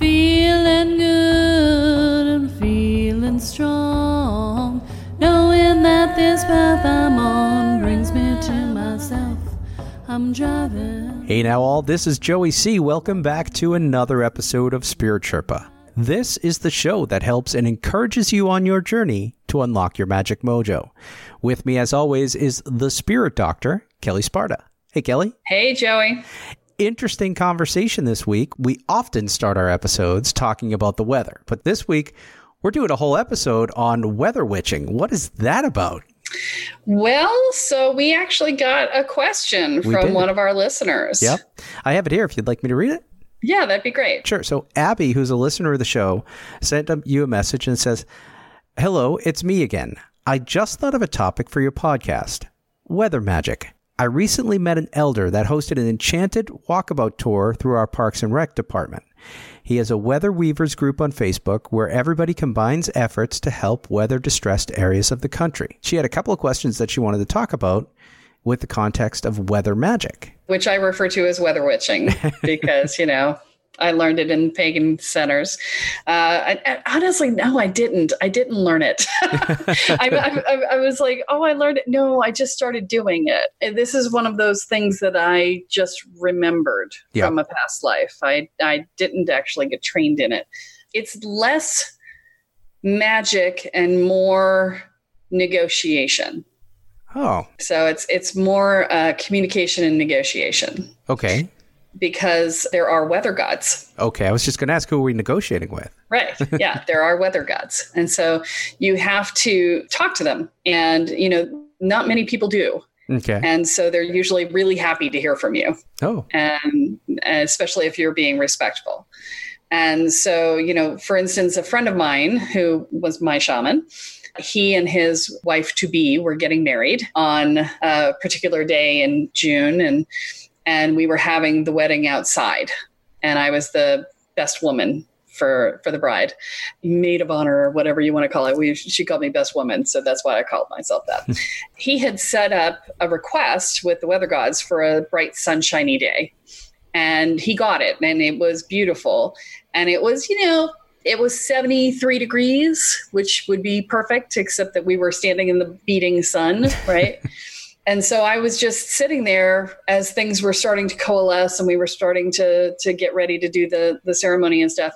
feeling good and feeling strong, knowing that this path I'm on brings me to myself. I'm driving. Hey now, all, this is Joey C. Welcome back to another episode of Spirit Sherpa. This is the show that helps and encourages you on your journey to unlock your magic mojo. With me, as always, is the Spirit Doctor, Kelle Sparta. Hey, Kelle. Hey, Joey. Interesting conversation this week. We often start our episodes talking about the weather, but this week we're doing a whole episode on weather witching. What is that about? Well, so we actually got a question We from did. one of our listeners. Yep. I have it here if you'd like me to read it. Yeah, that'd be great. Sure. So Abby, who's a listener of the show, sent you a message and says, "Hello, it's me again. I just thought of a topic for your podcast: weather magic. I recently met an elder that hosted an enchanted walkabout tour through our Parks and Rec department. He has a weather weavers group on Facebook where everybody combines efforts to help weather distressed areas of the country. She had a couple of questions that she wanted to talk about with the context of weather magic. Which I refer to as weather witching because, you know, I learned it in pagan centers. Uh, and, and honestly, no, I didn't. I didn't learn it. I, I, I- I was like, oh, I learned it. No, I just started doing it. And this is one of those things that I just remembered Yeah. from a past life. I, I didn't actually get trained in it. It's less magic and more negotiation. Oh, So it's it's more uh, communication and negotiation okay. Because there are weather gods. Okay. I was just going to ask who are we negotiating with? Right. Yeah, there are weather gods. And so you have to talk to them. And, you know, not many people do. Okay. And so they're usually really happy to hear from you. Oh, and especially if you're being respectful. And so, you know, for instance, a friend of mine who was my shaman, he and his wife to be were getting married on a particular day in June, and and we were having the wedding outside, and I was the best woman for for the bride, maid of honor or whatever you want to call it. We she called me best woman, so that's why I called myself that. he had set up a request with the weather gods for a bright sunshiny day and he got it and it was beautiful and it was you know it was 73 degrees which would be perfect except that we were standing in the beating sun right and so i was just sitting there as things were starting to coalesce and we were starting to to get ready to do the the ceremony and stuff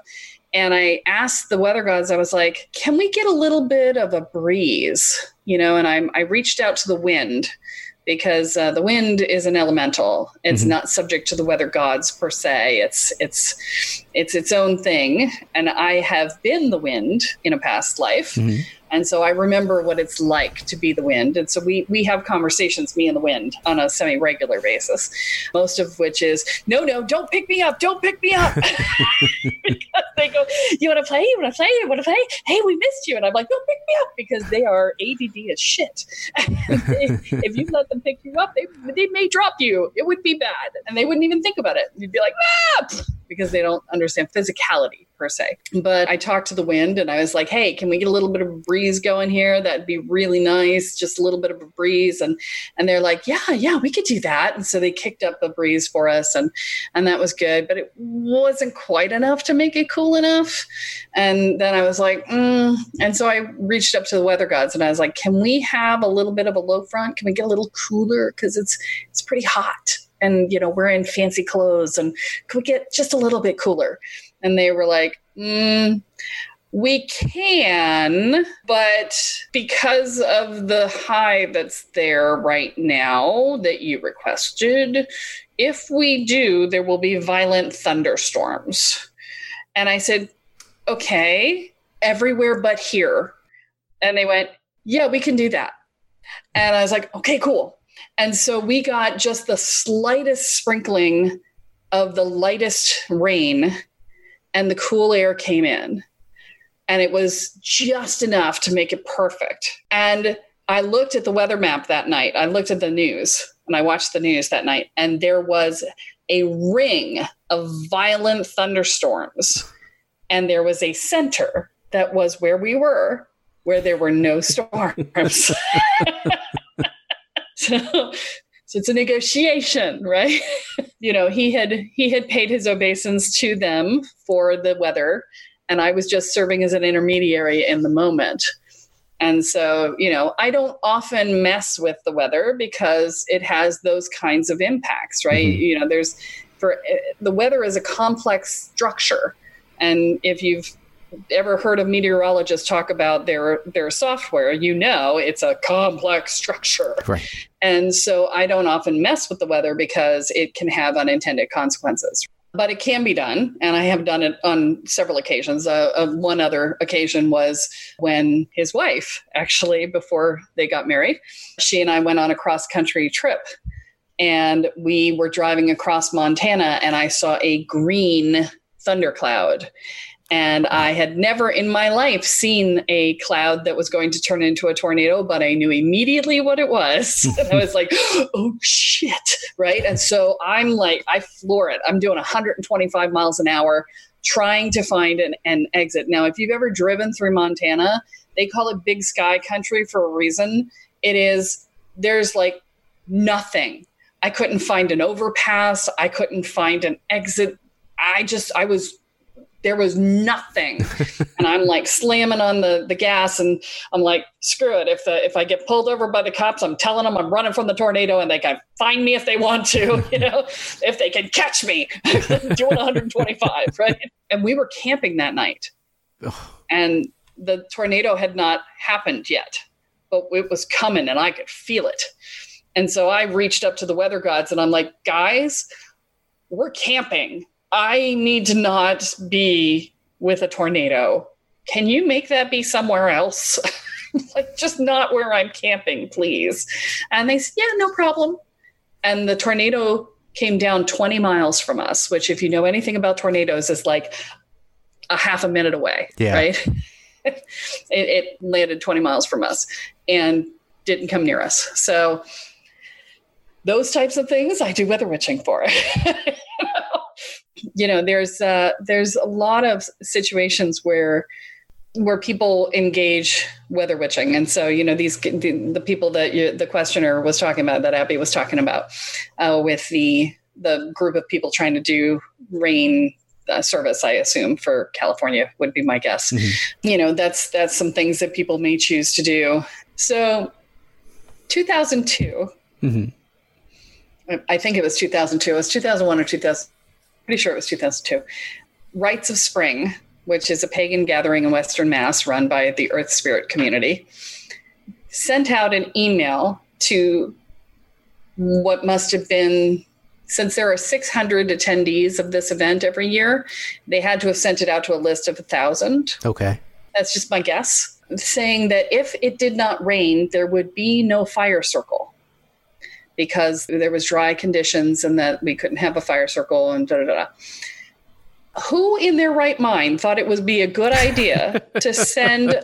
and i asked the weather gods i was like can we get a little bit of a breeze you know and i i reached out to the wind because uh, the wind is an elemental. It's Mhm. not subject to the weather gods per se. It's it's it's its own thing. And I have been the wind in a past life, Mhm. And so I remember what it's like to be the wind. And so we we have conversations, me and the wind, on a semi regular basis. Most of which is, no, no, don't pick me up, don't pick me up. because they go, you want to play? You want to play? You want to play? Hey, we missed you. And I'm like, don't pick me up because they are ADD as shit. They- if you let them pick you up, they, they may drop you. It would be bad. And they wouldn't even think about it. You'd be like, ah, pfft," because they don't understand physicality per se. But I talked to the wind and I was like, hey, can we get a little bit of breeze going here? That'd be really nice. Just a little bit of a breeze. And and they're like, yeah, yeah, we could do that. And so they kicked up a breeze for us and and that was good. But it wasn't quite enough to make it cool enough. And then I was like, mm. and so I reached up to the weather gods and I was like, can we have a little bit of a low front? Can we get a little cooler? Because it's it's pretty hot. And you know, we're in fancy clothes and can we get just a little bit cooler? And they were like, mm, we can, but because of the high that's there right now that you requested, if we do, there will be violent thunderstorms. And I said, okay, everywhere but here. And they went, yeah, we can do that. And I was like, okay, cool. And so we got just the slightest sprinkling of the lightest rain, and the cool air came in. And it was just enough to make it perfect. And I looked at the weather map that night. I looked at the news and I watched the news that night, and there was a ring of violent thunderstorms. And there was a center that was where we were, where there were no storms. so, so it's a negotiation, right? you know, he had he had paid his obeisance to them for the weather, and I was just serving as an intermediary in the moment. And so, you know, I don't often mess with the weather because it has those kinds of impacts, right? Mhm. You know, there's for the weather is a complex structure, and if you've ever heard a meteorologist talk about their their software, you know it's a complex structure. Right. And so I don't often mess with the weather because it can have unintended consequences. But it can be done, and I have done it on several occasions. Uh, uh, one other occasion was when his wife, actually, before they got married, she and I went on a cross country trip. And we were driving across Montana, and I saw a green thundercloud. And I had never in my life seen a cloud that was going to turn into a tornado, but I knew immediately what it was. and I was like, oh shit. Right. And so I'm like, I floor it. I'm doing 125 miles an hour trying to find an, an exit. Now, if you've ever driven through Montana, they call it big sky country for a reason. It is, there's like nothing. I couldn't find an overpass. I couldn't find an exit. I just, I was there was nothing. And i'm like slamming on the, the gas and i'm like screw it. If the if i get pulled over by the cops i'm telling them i'm running from the tornado and they can find me if they want to you know if they can catch me. Doing 125 right? And we were camping that night. And the tornado had not happened yet but it was coming and i could feel it. And so i reached up to the weather gods and i'm like guys we're camping I need to not be with a tornado. Can you make that be somewhere else? like, just not where I'm camping, please. And they said, Yeah, no problem. And the tornado came down 20 miles from us, which, if you know anything about tornadoes, is like a half a minute away, Yeah. right? it, it landed 20 miles from us and didn't come near us. So, those types of things I do weather witching for. you know there's uh, there's a lot of situations where where people engage weather witching and so you know these the, the people that you, the questioner was talking about that abby was talking about uh, with the the group of people trying to do rain uh, service i assume for california would be my guess Mhm. you know that's that's some things that people may choose to do so 2002 Mhm. I think it was 2002. It was 2001 or 2000. Pretty sure it was 2002. Rites of Spring, which is a pagan gathering in Western Mass run by the Earth Spirit community, sent out an email to what must have been since there are 600 attendees of this event every year, they had to have sent it out to a list of a thousand. Okay. That's just my guess. Saying that if it did not rain, there would be no fire circle because there was dry conditions and that we couldn't have a fire circle and da da da. Who in their right mind thought it would be a good idea to send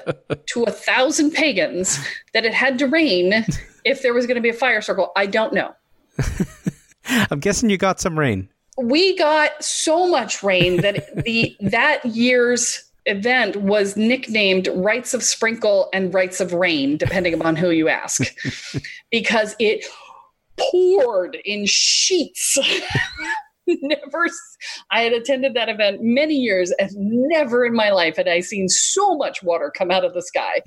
to a thousand pagans that it had to rain if there was going to be a fire circle? I don't know. I'm guessing you got some rain. We got so much rain that the that year's event was nicknamed Rites of Sprinkle and Rites of Rain, depending upon who you ask, because it poured in sheets. never, I had attended that event many years, and never in my life had I seen so much water come out of the sky.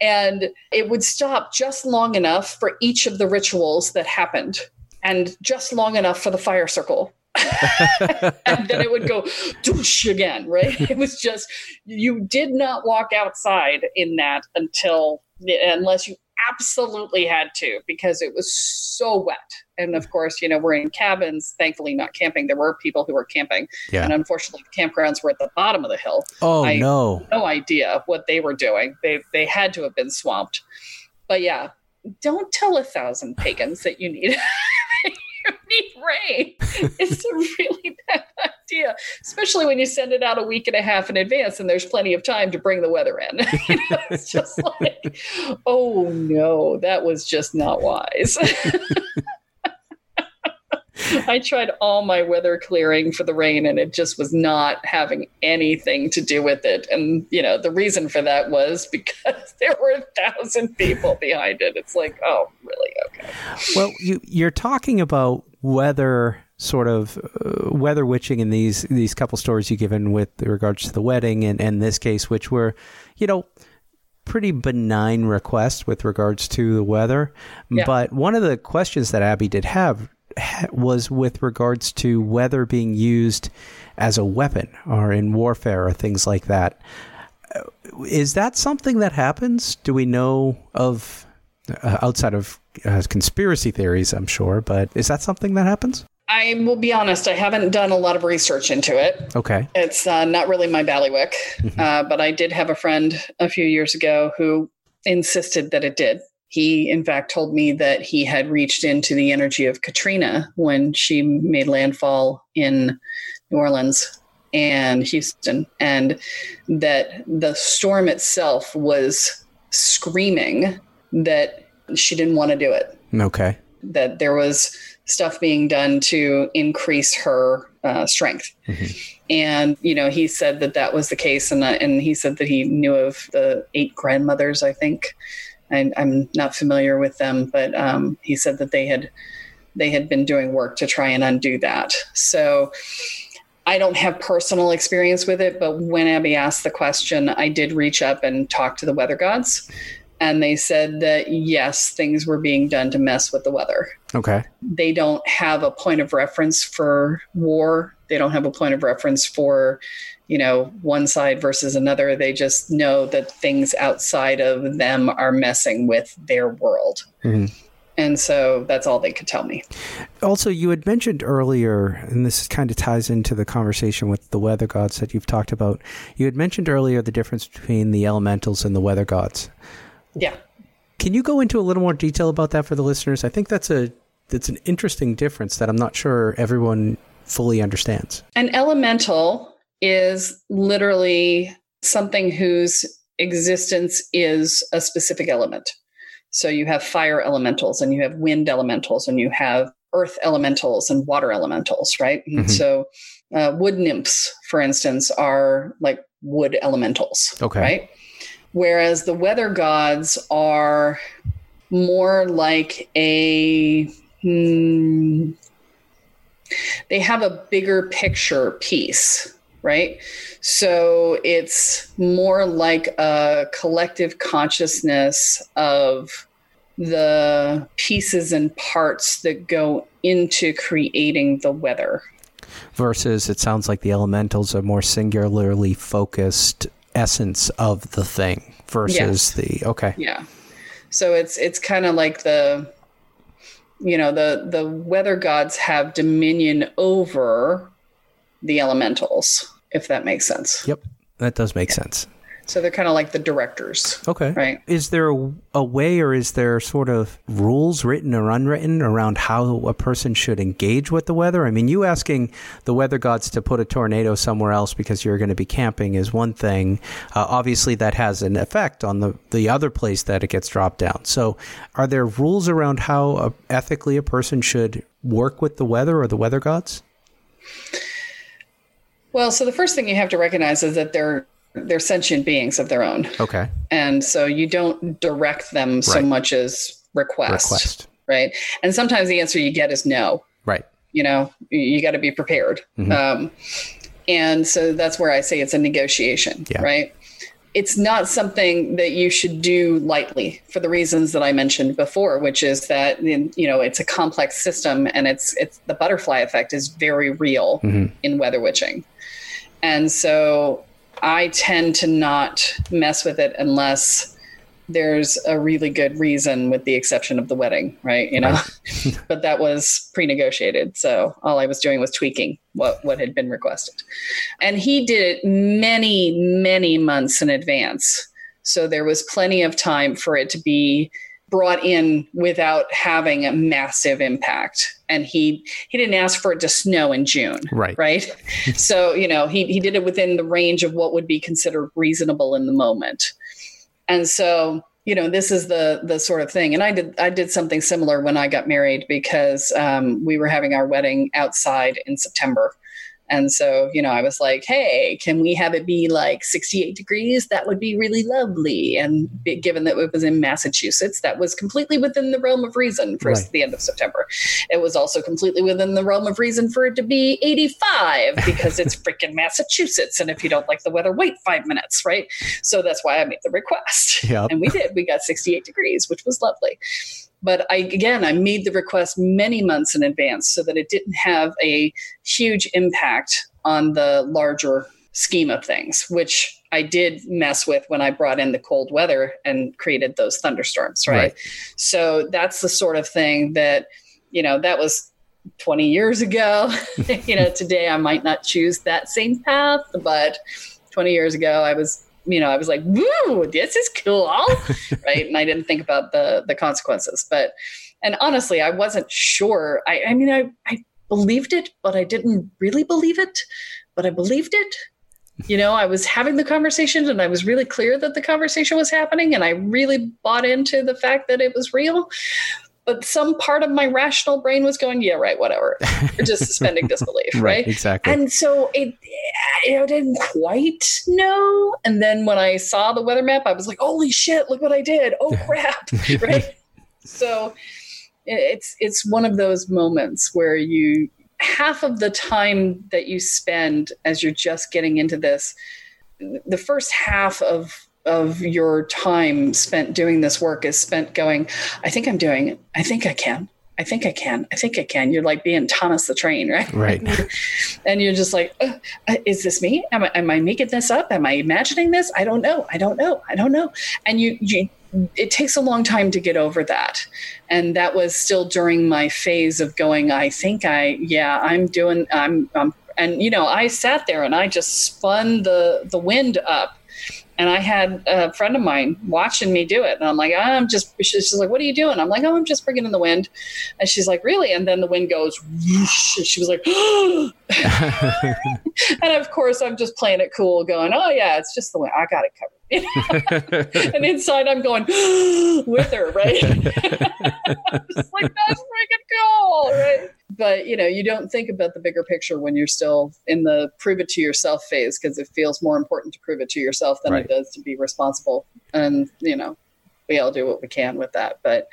And it would stop just long enough for each of the rituals that happened, and just long enough for the fire circle and then it would go doosh again, right? It was just you did not walk outside in that until unless you absolutely had to because it was so wet. And of course, you know, we're in cabins, thankfully not camping. There were people who were camping. Yeah. And unfortunately the campgrounds were at the bottom of the hill. Oh I- no. No idea what they were doing. They they had to have been swamped. But yeah, don't tell a thousand pagans that you need you need rain. It's a really bad idea, especially when you send it out a week and a half in advance and there's plenty of time to bring the weather in. You know, it's just like, oh no, that was just not wise. I tried all my weather clearing for the rain and it just was not having anything to do with it. And, you know, the reason for that was because there were a thousand people behind it. It's like, oh, really? Okay. Well, you you're talking about weather sort of uh, weather witching in these these couple stories you given with regards to the wedding and and this case which were you know pretty benign requests with regards to the weather Yeah. but one of the questions that Abby did have was with regards to weather being used as a weapon or in warfare or things like that Uh, that something that happens do we know of uh, outside of uh, conspiracy theories, I'm sure, but is that something that happens? I will be honest, I haven't done a lot of research into it. Okay. It's uh, not really my ballywick, uh, but I did have a friend a few years ago who insisted that it did. He, in fact, told me that he had reached into the energy of Katrina when she made landfall in New Orleans and Houston, and that the storm itself was screaming that she didn't want to do it Okay. that there was stuff being done to increase her uh, strength. And you know, he said that that was the case, and uh, and he said that he knew of the eight grandmothers. I think, and I'm not familiar with them, but um, he said that they had they had been doing work to try and undo that. So. I don't have personal experience with it, but when Abby asked the question, I did reach up and talk to the weather gods and they said that yes, things were being done to mess with the weather. Okay. They don't have a point of reference for war. They don't have a point of reference for, you know, one side versus another. They just know that things outside of them are messing with their world. Mhm. And so that's all they could tell me. Also, you had mentioned earlier, and this kind of ties into the conversation with the weather gods that you've talked about. You had mentioned earlier the difference between the elementals and the weather gods. Yeah. Can you go into a little more detail about that for the listeners? I think that's a that's an interesting difference that I'm not sure everyone fully understands. An elemental is literally something whose existence is a specific element. So you have fire elementals and you have wind elementals and you have earth elementals and water elementals, right? And Mhm. So uh, wood nymphs, for instance, are like wood elementals, Okay. right? Whereas the weather gods are more like a hmm, they have a bigger picture piece, right? So it's more like a collective consciousness of the pieces and parts that go into creating the weather. Versus, it sounds like the elementals are more singularly focused essence of the thing versus the okay. Yeah. So it's it's kind of like the you know the the weather gods have dominion over the elementals if that makes sense Yep, that does make sense. So they're kind of like the directors Okay. right Is there a, a way or is there sort of rules written or unwritten around how a person should engage with the weather? I mean, you asking the weather gods to put a tornado somewhere else because you're going to be camping is one thing. Uh, obviously, that has an effect on the, the other place that it gets dropped down. So, are there rules around how uh, ethically a person should work with the weather or the weather gods? well so the first thing you have to recognize is that they're they're sentient beings of their own Okay. and so you don't direct them so much as request, Request. right and sometimes the answer you get is no Right. you know you, got to be prepared Mhm. um, and so that's where i say it's a negotiation Yeah. right it's not something that you should do lightly for the reasons that i mentioned before which is that you know it's a complex system and it's it's the butterfly effect is very real Mhm. in weather witching and so i tend to not mess with it unless there's a really good reason with the exception of the wedding right you know? But that was pre-negotiated so all i was doing was tweaking what what had been requested. And he did it many many months in advance so there was plenty of time for it to be brought in without having a massive impact. And he he didn't ask for it to snow in june Right. right? So you know he, he did it within the range of what would be considered reasonable in the moment. And so you know this is the the sort of thing. And i did i did something similar when i got married because um, we were having our wedding outside in september and so you know i was like hey can we have it be like 68 degrees that would be really lovely and given that it was in massachusetts that was completely within the realm of reason for Right. the end of september it was also completely within the realm of reason for it to be 85 because it's freaking Massachusetts. And if you don't like the weather, wait five minutes, right? So that's why I made the request. Yep. And we did. We got 68 degrees, which was lovely. But I, again, I made the request many months in advance so that it didn't have a huge impact on the larger scheme of things, which I did mess with when I brought in the cold weather and created those thunderstorms, right? Right. So that's the sort of thing that, you know, that was 20 years ago. you know, today I might not choose that same path, but 20 years ago I was, you know, I was like, woo, this is cool. right. And I didn't think about the the consequences. But and honestly, I wasn't sure. I, I mean, I, I believed it, but I didn't really believe it. But I believed it. You know, I was having the conversation and I was really clear that the conversation was happening and I really bought into the fact that it was real but some part of my rational brain was going, yeah, right, whatever. Or just suspending disbelief, right? Exactly. And so it, you know, didn't quite know. And then when I saw the weather map, I was like, holy shit, look what I did. Oh crap, right? So it's it's one of those moments where you half of the time that you spend as you're just getting into this, the first half of of your time spent doing this work is spent going, I think I'm doing it. I think I can. I think I can. I think I can. You're like being Thomas the Train, right? Right. and you're just like, uh, uh, is this me? Am I, am I making this up? Am I imagining this? I don't know. I don't know. I don't know. And you, you, it takes a long time to get over that. And that was still during my phase of going, I think I, yeah, I'm doing, I'm, I'm and you know, I sat there and I just spun the the wind up and I had a friend of mine watching me do it. And I'm like, I'm just, she's like, what are you doing? I'm like, oh, I'm just bringing in the wind. And she's like, really? And then the wind goes, whoosh, and she was like, and of course, I'm just playing it cool, going, oh, yeah, it's just the wind. I got it covered. and inside, I'm going with her, right? just like, that's freaking cool, right? But, you know, you don't think about the bigger picture when you're still in the prove it to yourself phase because it feels more important to prove it to yourself than Right. it does to be responsible. And, you know, we all do what we can with that. But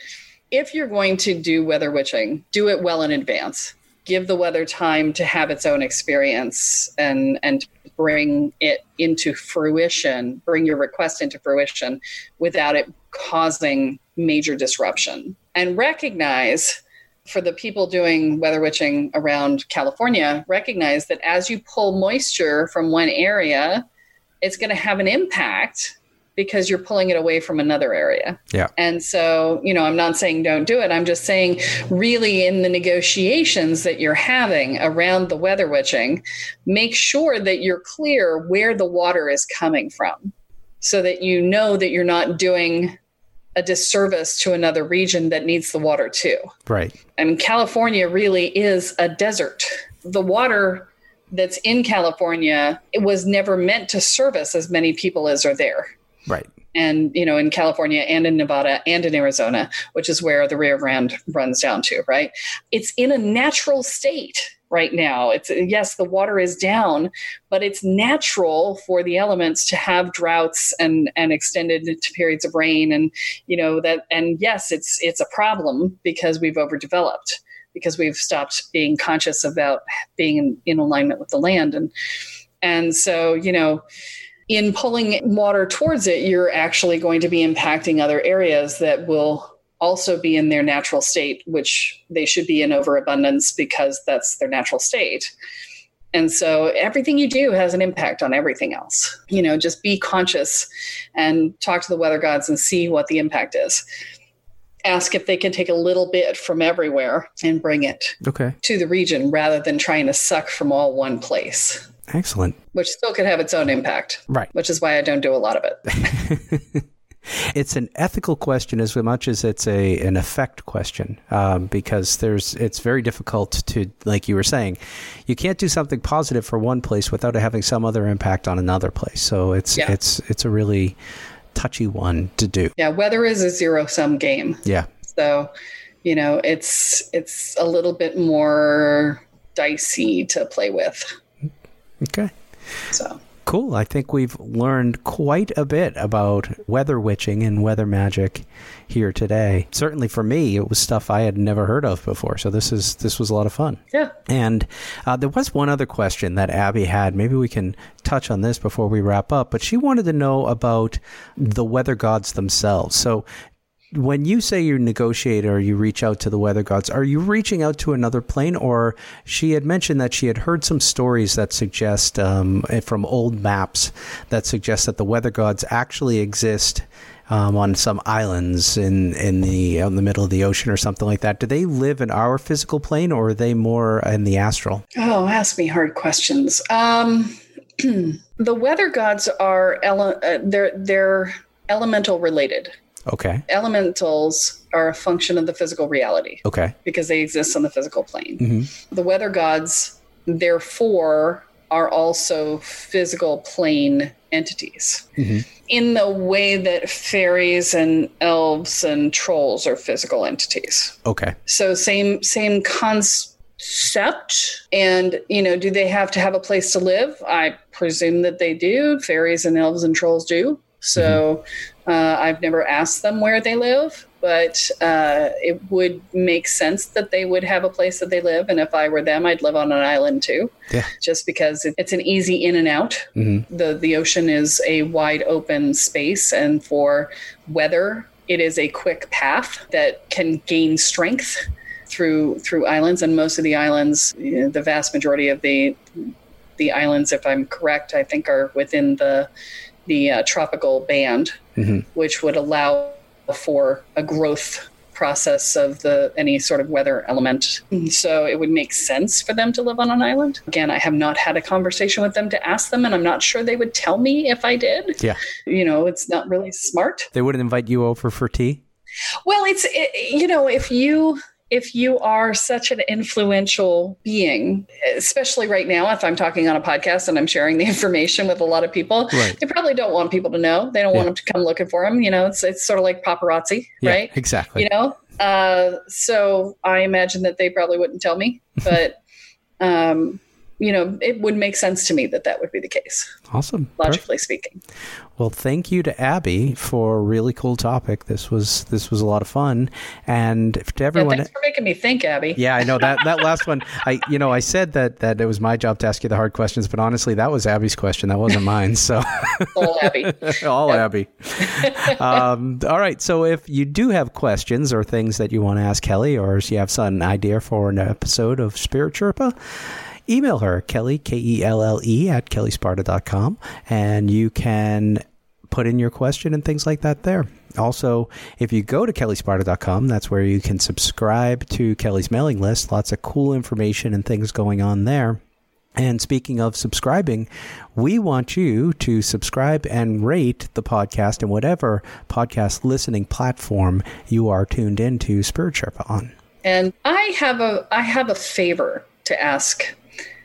if you're going to do weather witching, do it well in advance. Give the weather time to have its own experience and and bring it into fruition, bring your request into fruition without it causing major disruption. And recognize for the people doing weather witching around California, recognize that as you pull moisture from one area, it's going to have an impact because you're pulling it away from another area. Yeah. And so, you know, I'm not saying don't do it. I'm just saying, really, in the negotiations that you're having around the weather witching, make sure that you're clear where the water is coming from so that you know that you're not doing a disservice to another region that needs the water too. Right. I mean, California really is a desert. The water that's in California it was never meant to service as many people as are there Right. and you know in california and in nevada and in arizona which is where the rio grande runs down to right it's in a natural state right now. It's yes the water is down but it's natural for the elements to have droughts and and extended periods of rain and you know that and yes it's it's a problem because we've overdeveloped because we've stopped being conscious about being in, in alignment with the land. And and so you know in pulling water towards it, you're actually going to be impacting other areas that will also be in their natural state, which they should be in overabundance because that's their natural state. And so everything you do has an impact on everything else. You know, just be conscious and talk to the weather gods and see what the impact is. Ask if they can take a little bit from everywhere and bring it Okay. to the region rather than trying to suck from all one place, Excellent. which still could have its own impact Right. which is why I don't do a lot of it. It's an ethical question as much as it's a an effect question, um, because there's it's very difficult to, like you were saying, you can't do something positive for one place without it having some other impact on another place. So it's Yeah. it's it's a really touchy one to do. Yeah, weather is a zero sum game. Yeah. So, you know, it's it's a little bit more dicey to play with. Okay. So, Cool. I think we've learned quite a bit about weather witching and weather magic here today. Certainly for me, it was stuff I had never heard of before. So this is this was a lot of fun. yeah. And uh, there was one other question that Abby had. Maybe we can touch on this before we wrap up. But she wanted to know about the weather gods themselves. So when you say you negotiate or you reach out to the weather gods, are you reaching out to another plane? Or she had mentioned that she had heard some stories that suggest um, from old maps that suggest that the weather gods actually exist. Um, on some islands in in the in the middle of the ocean or something like that. Do they live in our physical plane, or are they more in the astral? Oh, ask me hard questions. Um, the weather gods are ele- uh, they're they're elemental related. Okay, Elementals are a function of the physical reality okay, because they exist on the physical plane. Mhm. The weather gods, therefore, are also physical plane entities Mhm. in the way that fairies and elves and trolls are physical entities. okay, So same same concept. And you know, do they have to have a place to live? I presume that they do. Fairies and elves and trolls do. So uh, I've never asked them where they live, but uh, it would make sense that they would have a place that they live. And if I were them, I'd live on an island too, Yeah. just because it, it's an easy in and out. hmm The the ocean is a wide open space, and for weather, it is a quick path that can gain strength through through islands. And most of the islands, you know, the vast majority of the the islands, if I'm correct, I think are within the the uh, tropical band, hmm which would allow for a growth process of the any sort of weather element. So it would make sense for them to live on an island. Again, I have not had a conversation with them to ask them and I'm not sure they would tell me if I did. Yeah. You know, it's not really smart. They wouldn't invite you over for tea. Well, it's it, you know, if you if you are such an influential being, especially right now, if I'm talking on a podcast and I'm sharing the information with a lot of people, Right. they probably don't want people to know. They don't Yeah. want them to come looking for them. You know, it's it's sort of like paparazzi, Yeah, right? Exactly. You know, uh, so I imagine that they probably wouldn't tell me, but um, you know, it would make sense to me that that would be the case, Awesome. Perfect. logically speaking. Well, thank you to Abby for a really cool topic. This was this was a lot of fun, and to Yeah, everyone. thanks for making me think, Abby. Yeah, I know that that last one. I you know I said that that it was my job to ask you the hard questions, but honestly, that was Abby's question. That wasn't mine. So All Abby. all Abby. um, all right. So if you do have questions or things that you want to ask Kelle, or if you have some idea for an episode of Spirit Sherpa, email her, Kelle, K E L L E, at kellesparta.com. And you can put in your question and things like that there. Also, if you go to kellesparta.com, that's where you can subscribe to Kelle's mailing list. Lots of cool information and things going on there. And speaking of subscribing, we want you to subscribe and rate the podcast in whatever podcast listening platform you are tuned into Spirit Sherpa on. And I have a I have a favor to ask.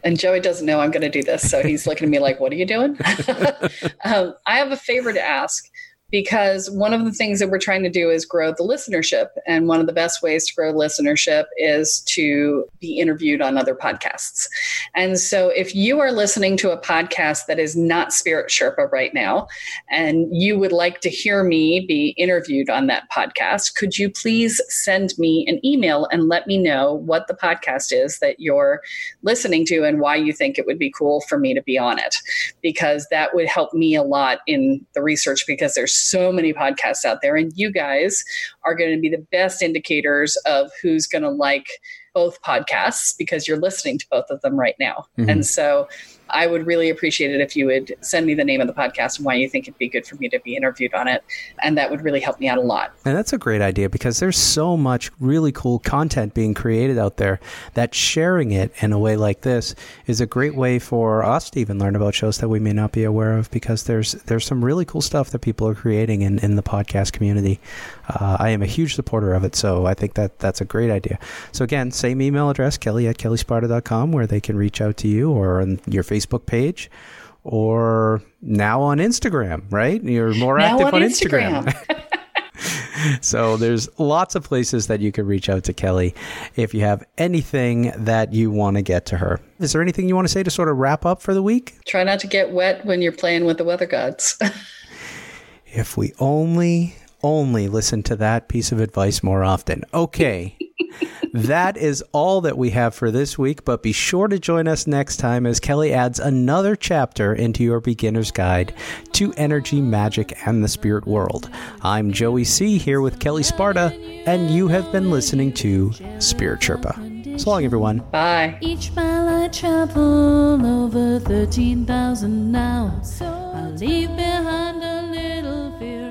And Joey doesn't know I'm going to do this, so he's looking at me like, "What are you doing?" um, I have a favor to ask because one of the things that we're trying to do is grow the listenership. And one of the best ways to grow listenership is to be interviewed on other podcasts. And so if you are listening to a podcast that is not Spirit Sherpa right now, and you would like to hear me be interviewed on that podcast, could you please send me an email and let me know what the podcast is that you're listening to and why you think it would be cool for me to be on it? Because that would help me a lot in the research because there's so many podcasts out there, and you guys are going to be the best indicators of who's going to like both podcasts because you're listening to both of them right now. Mm-hmm. And so I would really appreciate it if you would send me the name of the podcast and why you think it'd be good for me to be interviewed on it. And that would really help me out a lot. And that's a great idea because there's so much really cool content being created out there that sharing it in a way like this is a great way for us to even learn about shows that we may not be aware of because there's there's some really cool stuff that people are creating in, in the podcast community. Uh, I am a huge supporter of it, so I think that that's a great idea. So again, same email address, kelle at kellesparta.com, where they can reach out to you or on your Facebook page or now on Instagram, right? You're more now active on, on Instagram. Instagram. so there's lots of places that you can reach out to Kelle if you have anything that you want to get to her. Is there anything you want to say to sort of wrap up for the week? Try not to get wet when you're playing with the weather gods. if we only only listen to that piece of advice more often. Okay that is all that we have for this week, but be sure to join us next time as Kelle adds another chapter into your beginner's guide to energy, magic, and the spirit world. I'm Joey C. here with Kelle Sparta, and you have been listening to Spirit Sherpa. So long, everyone. Bye. Each mile I travel over 13,000 now. I leave behind a